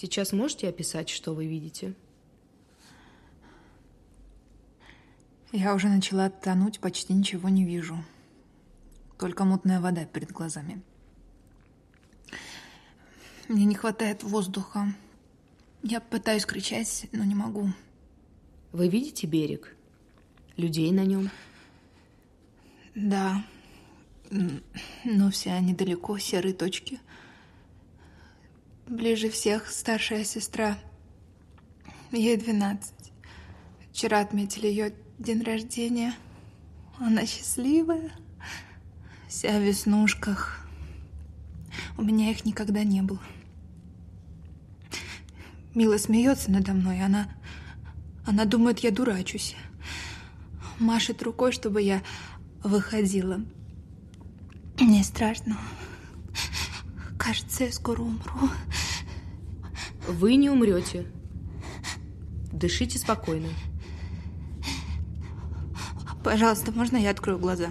Сейчас можете описать, что вы видите? Я уже начала тонуть, почти ничего не вижу. Только мутная вода перед глазами. Мне не хватает воздуха. Я пытаюсь кричать, но не могу. Вы видите берег? Людей на нем? Да, но все они далеко, серые точки. Ближе всех старшая сестра. Ей двенадцать. Вчера отметили ее день рождения. Она счастливая, вся в веснушках. У меня их никогда не было. Мила смеется надо мной, она... Она думает, я дурачусь. Машет рукой, чтобы я выходила. Мне страшно. Кажется, я скоро умру. Вы не умрете. Дышите спокойно. Пожалуйста, можно я открою глаза?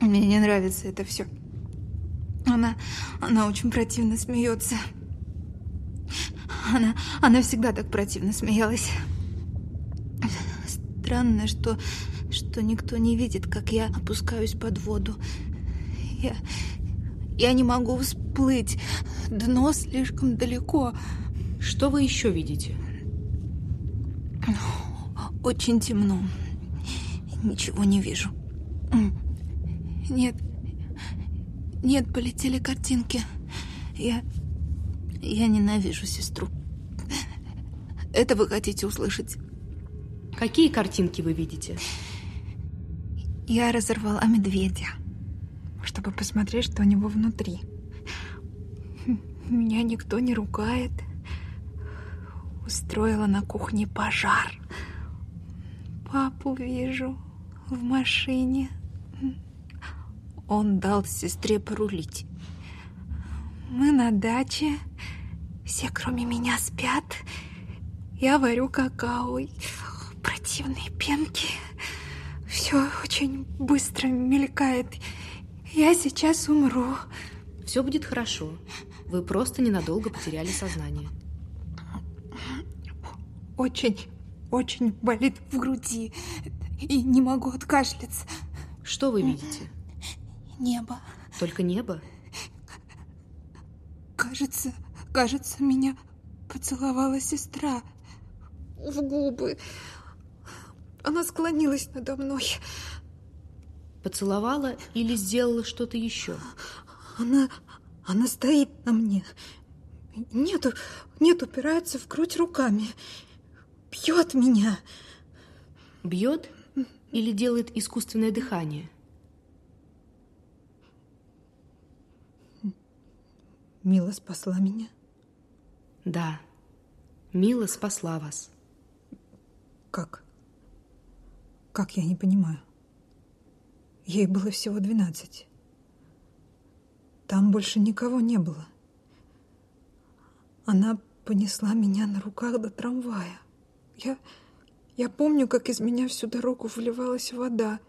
Мне не нравится это все. Она, она очень противно смеется. Она, она всегда так противно смеялась. Странно, что, что никто не видит, как я опускаюсь под воду. Я, я не могу всплыть. Дно слишком далеко. Что вы еще видите? Очень темно. Ничего не вижу. Нет. Нет, полетели картинки. Я... Я ненавижу сестру. Это вы хотите услышать? Какие картинки вы видите? Я разорвала медведя, чтобы посмотреть, что у него внутри. Меня никто не ругает. Устроила на кухне пожар. Папу вижу в машине. Он дал сестре порулить. Мы на даче. Все, кроме меня, спят. Я варю какао. Противные пенки. Все очень быстро мелькает. Я сейчас умру. Все будет хорошо. Вы просто ненадолго потеряли сознание. Очень, очень болит в груди. И не могу откашляться. Что вы видите? Небо. Только небо? Кажется, кажется, меня поцеловала сестра в губы. Она склонилась надо мной. Поцеловала или сделала что-то еще? Она, она стоит на мне. Нет, нет, упирается в грудь руками. Бьет меня. Бьет или делает искусственное дыхание? Мила спасла меня? Да, Мила спасла вас. Как? Как, я не понимаю. Ей было всего двенадцать. Там больше никого не было. Она понесла меня на руках до трамвая. Я, я помню, как из меня всю дорогу выливалась вода,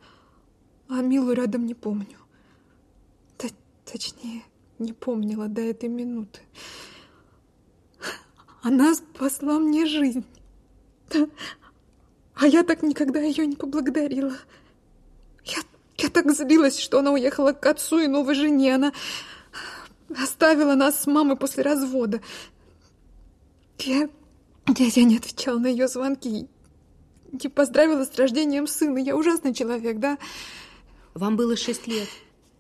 а Милу рядом не помню. Т точнее, не помнила до этой минуты. Она спасла мне жизнь. А я так никогда ее не поблагодарила. Я, я так злилась, что она уехала к отцу и новой жене. Она оставила нас с мамой после развода. Я, я, не отвечала на ее звонки. Не поздравила с рождением сына. Я ужасный человек, да? Вам было шесть лет.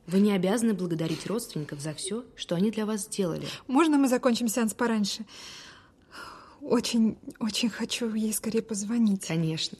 Вы не обязаны благодарить родственников за все, что они для вас сделали. Можно мы закончим сеанс пораньше? Очень, очень хочу ей скорее позвонить. Конечно.